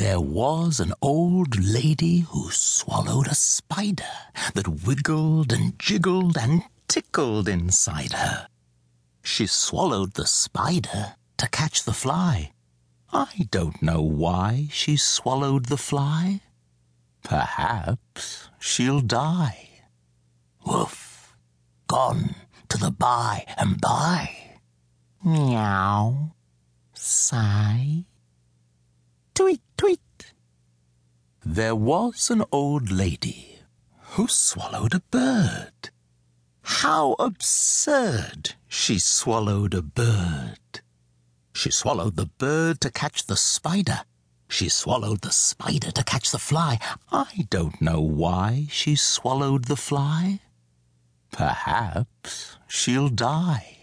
There was an old lady who swallowed a spider that wiggled and jiggled and tickled inside her. She swallowed the spider to catch the fly. I don't know why she swallowed the fly. Perhaps she'll die. Woof! Gone to the by and by. Meow. Sigh. Tweet. There was an old lady who swallowed a bird. How absurd! She swallowed a bird. She swallowed the bird to catch the spider. She swallowed the spider to catch the fly. I don't know why she swallowed the fly. Perhaps she'll die.